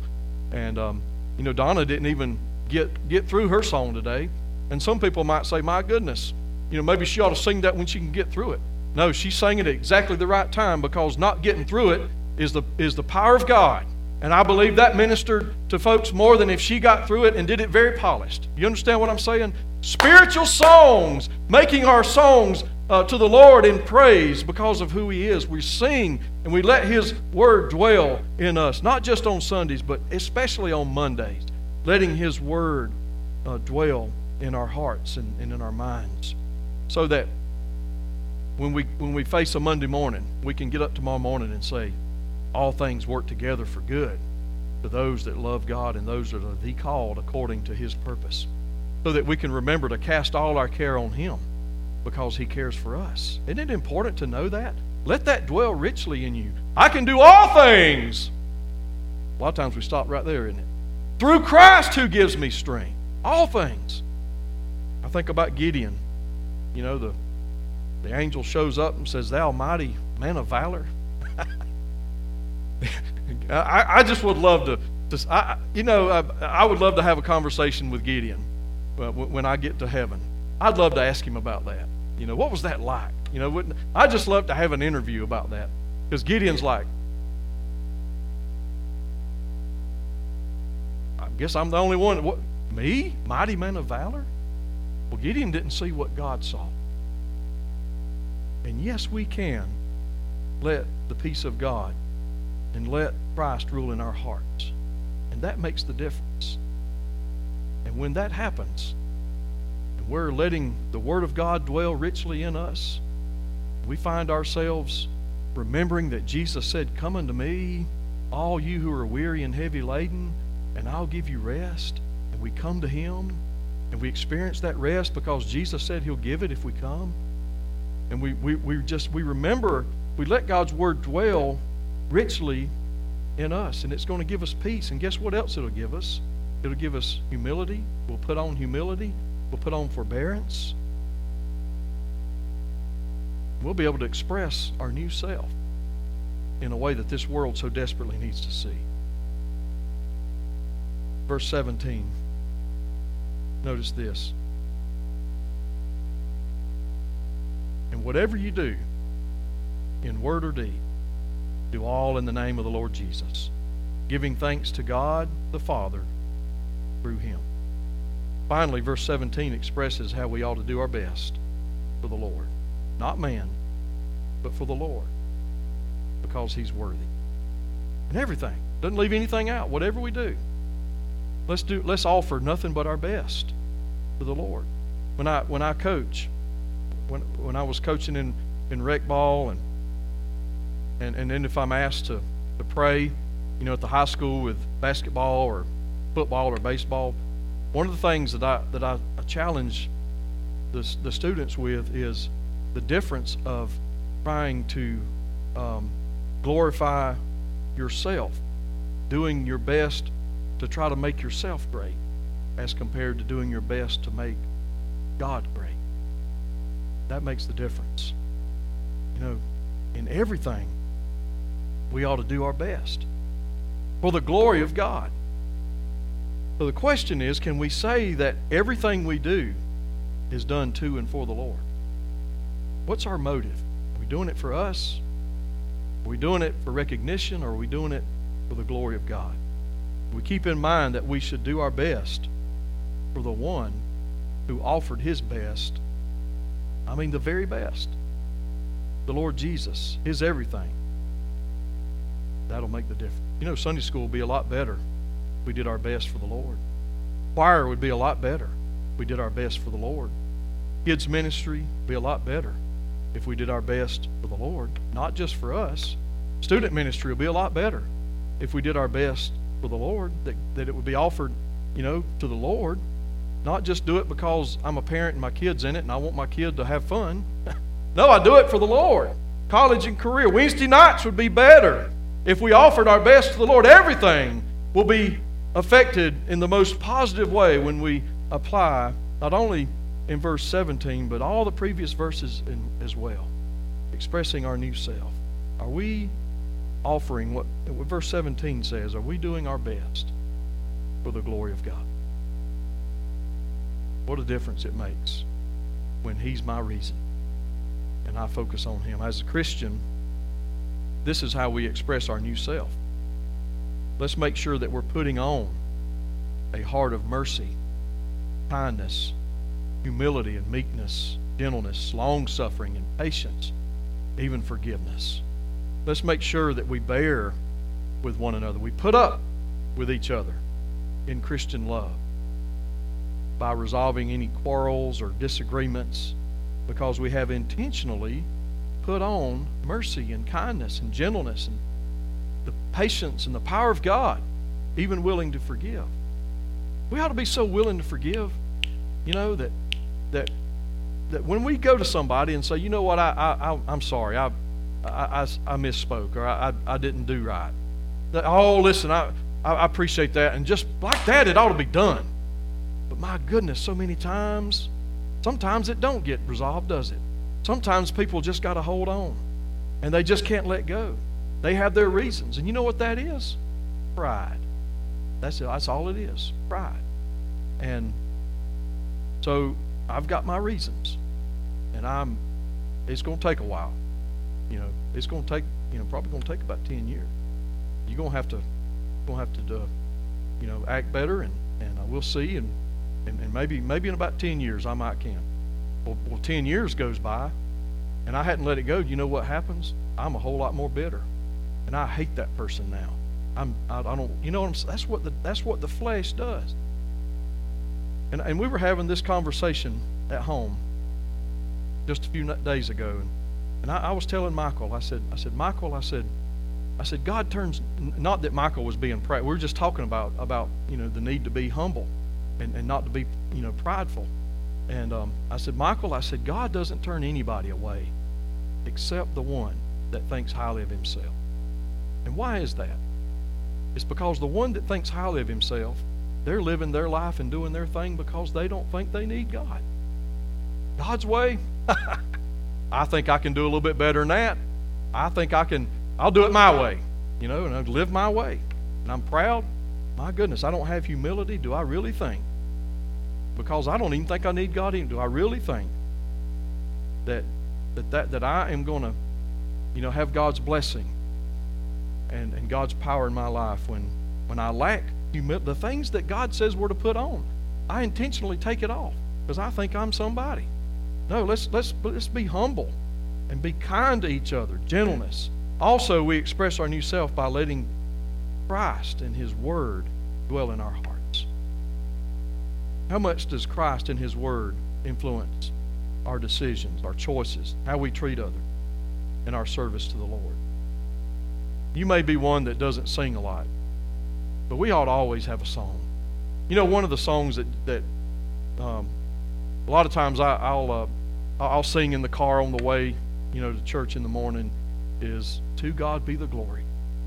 And um, you know, Donna didn't even get get through her song today. And some people might say, "My goodness, you know, maybe she ought to sing that when she can get through it." No, she sang it at exactly the right time because not getting through it is the is the power of God. And I believe that ministered to folks more than if she got through it and did it very polished. You understand what I'm saying? Spiritual songs, making our songs uh, to the Lord in praise because of who He is. We sing and we let His Word dwell in us, not just on Sundays, but especially on Mondays, letting His Word uh, dwell in our hearts and, and in our minds so that when we, when we face a Monday morning, we can get up tomorrow morning and say, all things work together for good to those that love God and those that are the called according to his purpose. So that we can remember to cast all our care on him because he cares for us. Isn't it important to know that? Let that dwell richly in you. I can do all things. A lot of times we stop right there, isn't it? Through Christ who gives me strength. All things. I think about Gideon. You know, the, the angel shows up and says, Thou mighty man of valor. I, I just would love to, to I, you know, I, I, would love to have a conversation with Gideon uh, when I get to heaven. I'd love to ask him about that. You know, what was that like? You know, wouldn't, I'd just love to have an interview about that. Because Gideon's like, I guess I'm the only one. What, me? Mighty man of valor? Well, Gideon didn't see what God saw. And yes, we can let the peace of God and let Christ rule in our hearts. And that makes the difference. And when that happens, and we're letting the Word of God dwell richly in us, we find ourselves remembering that Jesus said, Come unto me, all you who are weary and heavy laden, and I'll give you rest. And we come to Him, and we experience that rest because Jesus said He'll give it if we come. And we, we, we just we remember, we let God's Word dwell richly in us, and it's going to give us peace. And guess what else it'll give us? It'll give us humility. We'll put on humility. We'll put on forbearance. We'll be able to express our new self in a way that this world so desperately needs to see. Verse 17. Notice this. And whatever you do, in word or deed, do all in the name of the Lord Jesus, giving thanks to God the Father through him. Finally, verse 17 expresses how we ought to do our best for the Lord. Not man, but for the Lord, because he's worthy. And everything. Doesn't leave anything out. Whatever we do, let's do let's offer nothing but our best for the Lord. When I when I coach, when when I was coaching in, in rec ball and and, and then if I'm asked to, to pray, you know, at the high school with basketball or football or baseball, one of the things that I that I, I challenge the, the students with is the difference of trying to um, glorify yourself, doing your best to try to make yourself great, as compared to doing your best to make God great. That makes the difference. You know, in everything, we ought to do our best for the glory of God. So the question is can we say that everything we do is done to and for the Lord? What's our motive? Are we doing it for us? Are we doing it for recognition or are we doing it for the glory of God? We keep in mind that we should do our best for the one who offered his best. I mean, the very best. The Lord Jesus, his everything. That'll make the difference. You know, Sunday school would be a lot better if we did our best for the Lord. Choir would be a lot better we did our best for the Lord. Kids' ministry would be a lot better if we did our best for the Lord, not just for us. Student ministry will be a lot better if we did our best for the Lord, that, that it would be offered, you know, to the Lord. Not just do it because I'm a parent and my kid's in it and I want my kid to have fun. no, I do it for the Lord. College and career. Wednesday nights would be better if we offered our best to the Lord. Everything will be affected in the most positive way when we apply not only in verse 17, but all the previous verses in, as well, expressing our new self. Are we offering what, what verse 17 says? Are we doing our best for the glory of God? What a difference it makes when He's my reason and I focus on Him. As a Christian, this is how we express our new self. Let's make sure that we're putting on a heart of mercy, kindness, humility, and meekness, gentleness, long suffering, and patience, even forgiveness. Let's make sure that we bear with one another. We put up with each other in Christian love by resolving any quarrels or disagreements because we have intentionally put on mercy and kindness and gentleness and the patience and the power of God, even willing to forgive. We ought to be so willing to forgive, you know, that that that when we go to somebody and say, you know what, I, I, am sorry, I, I, I, misspoke or I, I, I didn't do right. That, oh, listen, I, I appreciate that, and just like that, it ought to be done. But my goodness, so many times, sometimes it don't get resolved, does it? Sometimes people just got to hold on, and they just can't let go. They have their reasons, and you know what that is? Pride. That's it. That's all it is. Pride. And so I've got my reasons, and I'm. It's going to take a while. You know, it's going to take. You know, probably going to take about ten years. You're going to have to. Going to have to. Uh, you know, act better, and and we'll see, and and, and maybe maybe in about 10 years I might can. Well, well, 10 years goes by, and I hadn't let it go. You know what happens? I'm a whole lot more bitter, and I hate that person now. I'm I, I don't you know what I'm, that's what the that's what the flesh does. And and we were having this conversation at home just a few days ago, and, and I, I was telling Michael, I said I said Michael, I said I said God turns not that Michael was being proud. We were just talking about about you know the need to be humble and, and not to be, you know, prideful. And um, I said, Michael, I said, God doesn't turn anybody away except the one that thinks highly of himself. And why is that? It's because the one that thinks highly of himself, they're living their life and doing their thing because they don't think they need God. God's way, I think I can do a little bit better than that. I think I can, I'll do it my way, you know, and I'll live my way. And I'm proud. My goodness, I don't have humility. Do I really think because I don't even think I need God. Even do I really think that that that, that I am going to, you know, have God's blessing and and God's power in my life when when I lack the things that God says we're to put on, I intentionally take it off because I think I'm somebody. No, let's let's let's be humble and be kind to each other, gentleness. Also, we express our new self by letting Christ and His Word dwell in our heart. How much does Christ and His Word influence our decisions, our choices, how we treat others, and our service to the Lord? You may be one that doesn't sing a lot, but we ought to always have a song. You know, one of the songs that that um, a lot of times I, will uh, I'll sing in the car on the way, you know, to church in the morning is "To God be the glory,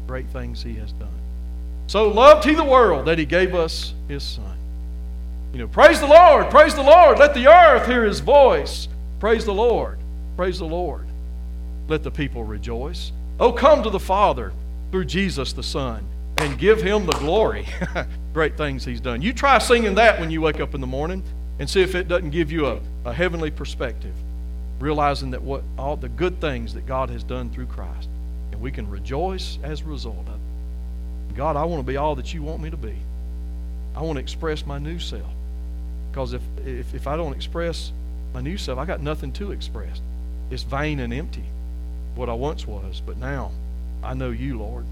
great things He has done." So loved He the world that He gave us His Son. You know, praise the Lord, praise the Lord. Let the earth hear his voice. Praise the Lord, praise the Lord. Let the people rejoice. Oh, come to the Father through Jesus the Son and give him the glory. Great things he's done. You try singing that when you wake up in the morning and see if it doesn't give you a, a heavenly perspective, realizing that what all the good things that God has done through Christ. And we can rejoice as a result of it. God, I want to be all that you want me to be. I want to express my new self. Because if, if, if I don't express my new self, I got nothing to express. It's vain and empty, what I once was. But now I know you, Lord.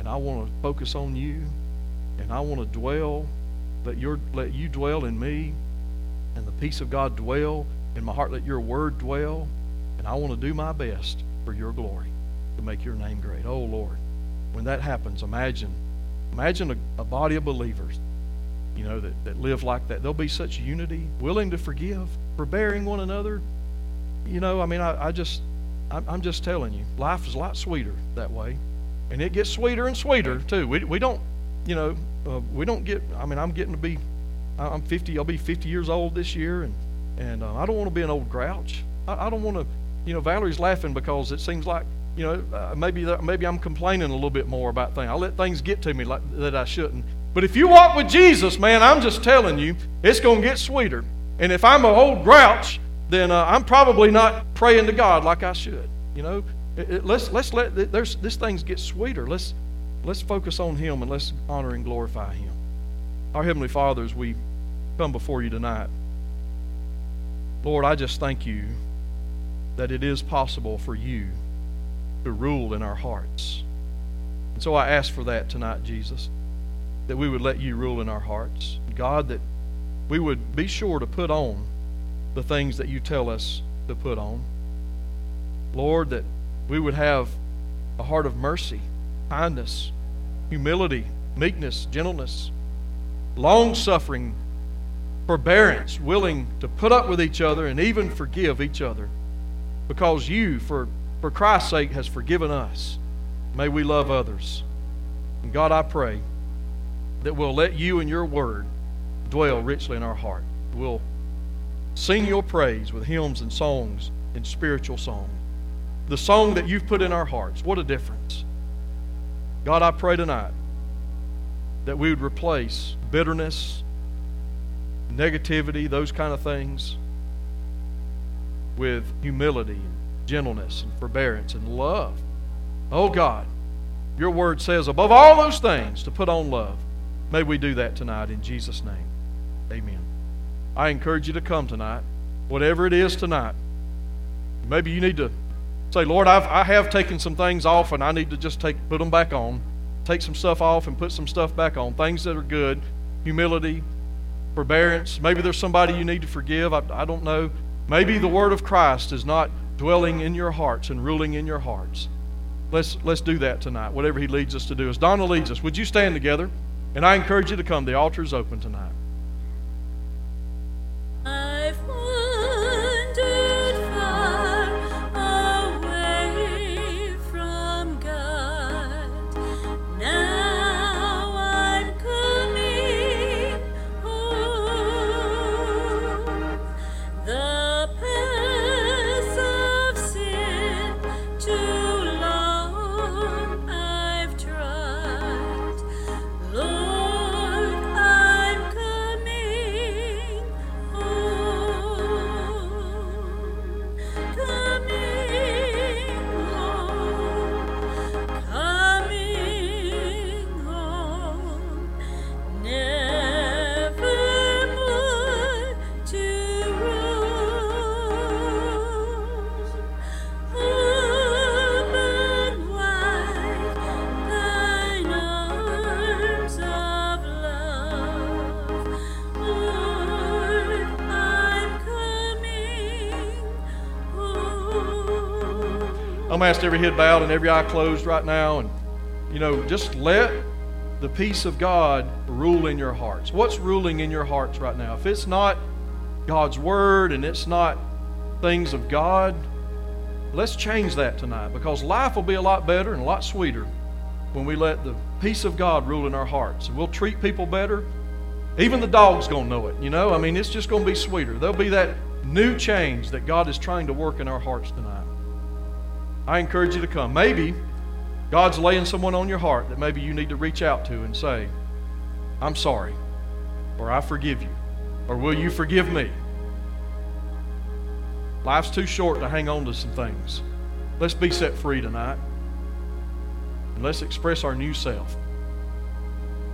And I want to focus on you. And I want to dwell, let, your, let you dwell in me. And the peace of God dwell in my heart. Let your word dwell. And I want to do my best for your glory to make your name great. Oh, Lord. When that happens, imagine Imagine a, a body of believers, you know, that, that live like that. There'll be such unity, willing to forgive, forbearing one another. You know, I mean, I, I just, I'm, I'm just telling you, life is a lot sweeter that way. And it gets sweeter and sweeter, too. We, we don't, you know, uh, we don't get, I mean, I'm getting to be, I'm 50, I'll be 50 years old this year, and, and uh, I don't want to be an old grouch. I, I don't want to, you know, Valerie's laughing because it seems like you know, uh, maybe that, maybe I'm complaining a little bit more about things. I let things get to me like that I shouldn't. But if you walk with Jesus, man, I'm just telling you, it's going to get sweeter. And if I'm an old grouch, then uh, I'm probably not praying to God like I should. You know, it, it, let's let's let there's this things get sweeter. Let's let's focus on Him and let's honor and glorify Him. Our heavenly Father, as we come before you tonight, Lord, I just thank you that it is possible for you to rule in our hearts. And so I ask for that tonight, Jesus, that we would let you rule in our hearts. God, that we would be sure to put on the things that you tell us to put on. Lord, that we would have a heart of mercy, kindness, humility, meekness, gentleness, long suffering, forbearance, willing to put up with each other and even forgive each other. Because you, for for Christ's sake, has forgiven us. May we love others. And God, I pray that we'll let you and your word dwell richly in our heart. We'll sing your praise with hymns and songs and spiritual song. The song that you've put in our hearts. What a difference. God, I pray tonight that we would replace bitterness, negativity, those kind of things with humility gentleness and forbearance and love. Oh God, your word says, above all those things, to put on love. May we do that tonight in Jesus' name. Amen. I encourage you to come tonight, whatever it is tonight. Maybe you need to say, Lord, I've, I have taken some things off and I need to just take, put them back on. Take some stuff off and put some stuff back on. Things that are good, humility, forbearance. Maybe there's somebody you need to forgive. I, I don't know. Maybe the word of Christ is not dwelling in your hearts and ruling in your hearts. Let's, let's do that tonight, whatever He leads us to do. As Donna leads us, would you stand together? And I encourage you to come. The altar is open tonight. I'm asked every head bowed and every eye closed right now. And, you know, just let the peace of God rule in your hearts. What's ruling in your hearts right now? If it's not God's Word and it's not things of God, let's change that tonight because life will be a lot better and a lot sweeter when we let the peace of God rule in our hearts. And we'll treat people better. Even the dog's going to know it, you know? I mean, it's just going to be sweeter. There'll be that new change that God is trying to work in our hearts tonight. I encourage you to come. Maybe God's laying someone on your heart that maybe you need to reach out to and say, I'm sorry, or I forgive you, or will you forgive me? Life's too short to hang on to some things. Let's be set free tonight. And let's express our new self,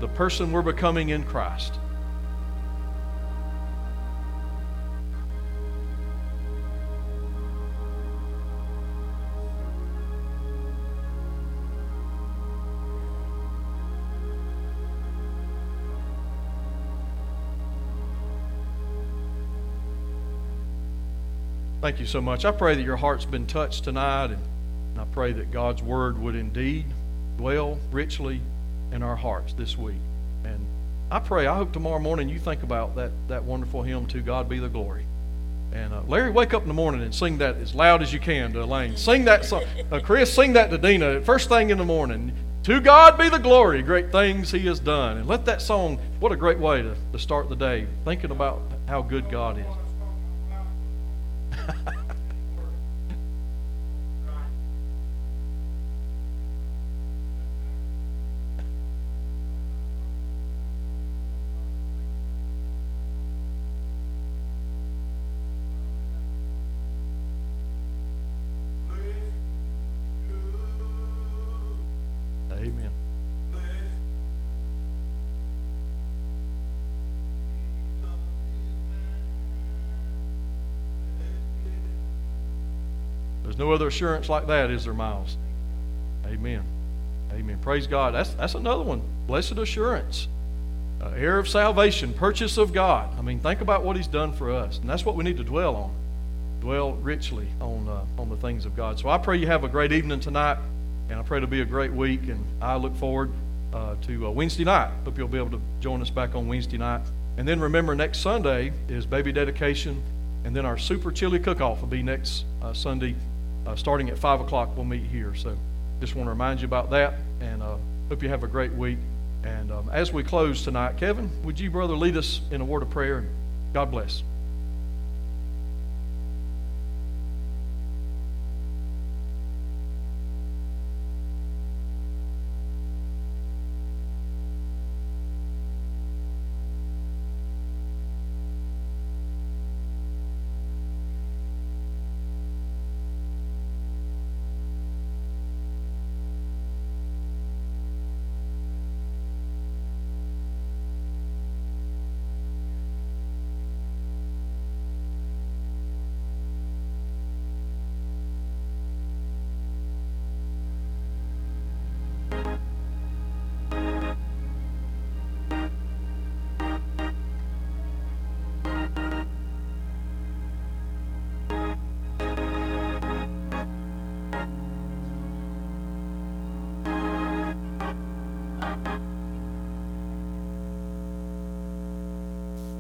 the person we're becoming in Christ. Thank you so much. I pray that your heart's been touched tonight, and I pray that God's word would indeed dwell richly in our hearts this week. And I pray, I hope tomorrow morning you think about that, that wonderful hymn, To God Be the Glory. And uh, Larry, wake up in the morning and sing that as loud as you can to Elaine. Sing that song. Uh, Chris, sing that to Dina first thing in the morning. To God be the glory, great things He has done. And let that song, what a great way to, to start the day, thinking about how good God is. There's no other assurance like that, is there, Miles? Amen. Amen. Praise God. That's, that's another one. Blessed assurance. Uh, heir of salvation, purchase of God. I mean, think about what He's done for us. And that's what we need to dwell on. Dwell richly on, uh, on the things of God. So I pray you have a great evening tonight. And I pray it'll be a great week. And I look forward uh, to uh, Wednesday night. Hope you'll be able to join us back on Wednesday night. And then remember, next Sunday is baby dedication. And then our super chili cook off will be next uh, Sunday, uh, starting at 5 o'clock. We'll meet here. So just want to remind you about that. And uh, hope you have a great week. And um, as we close tonight, Kevin, would you, brother, lead us in a word of prayer? God bless.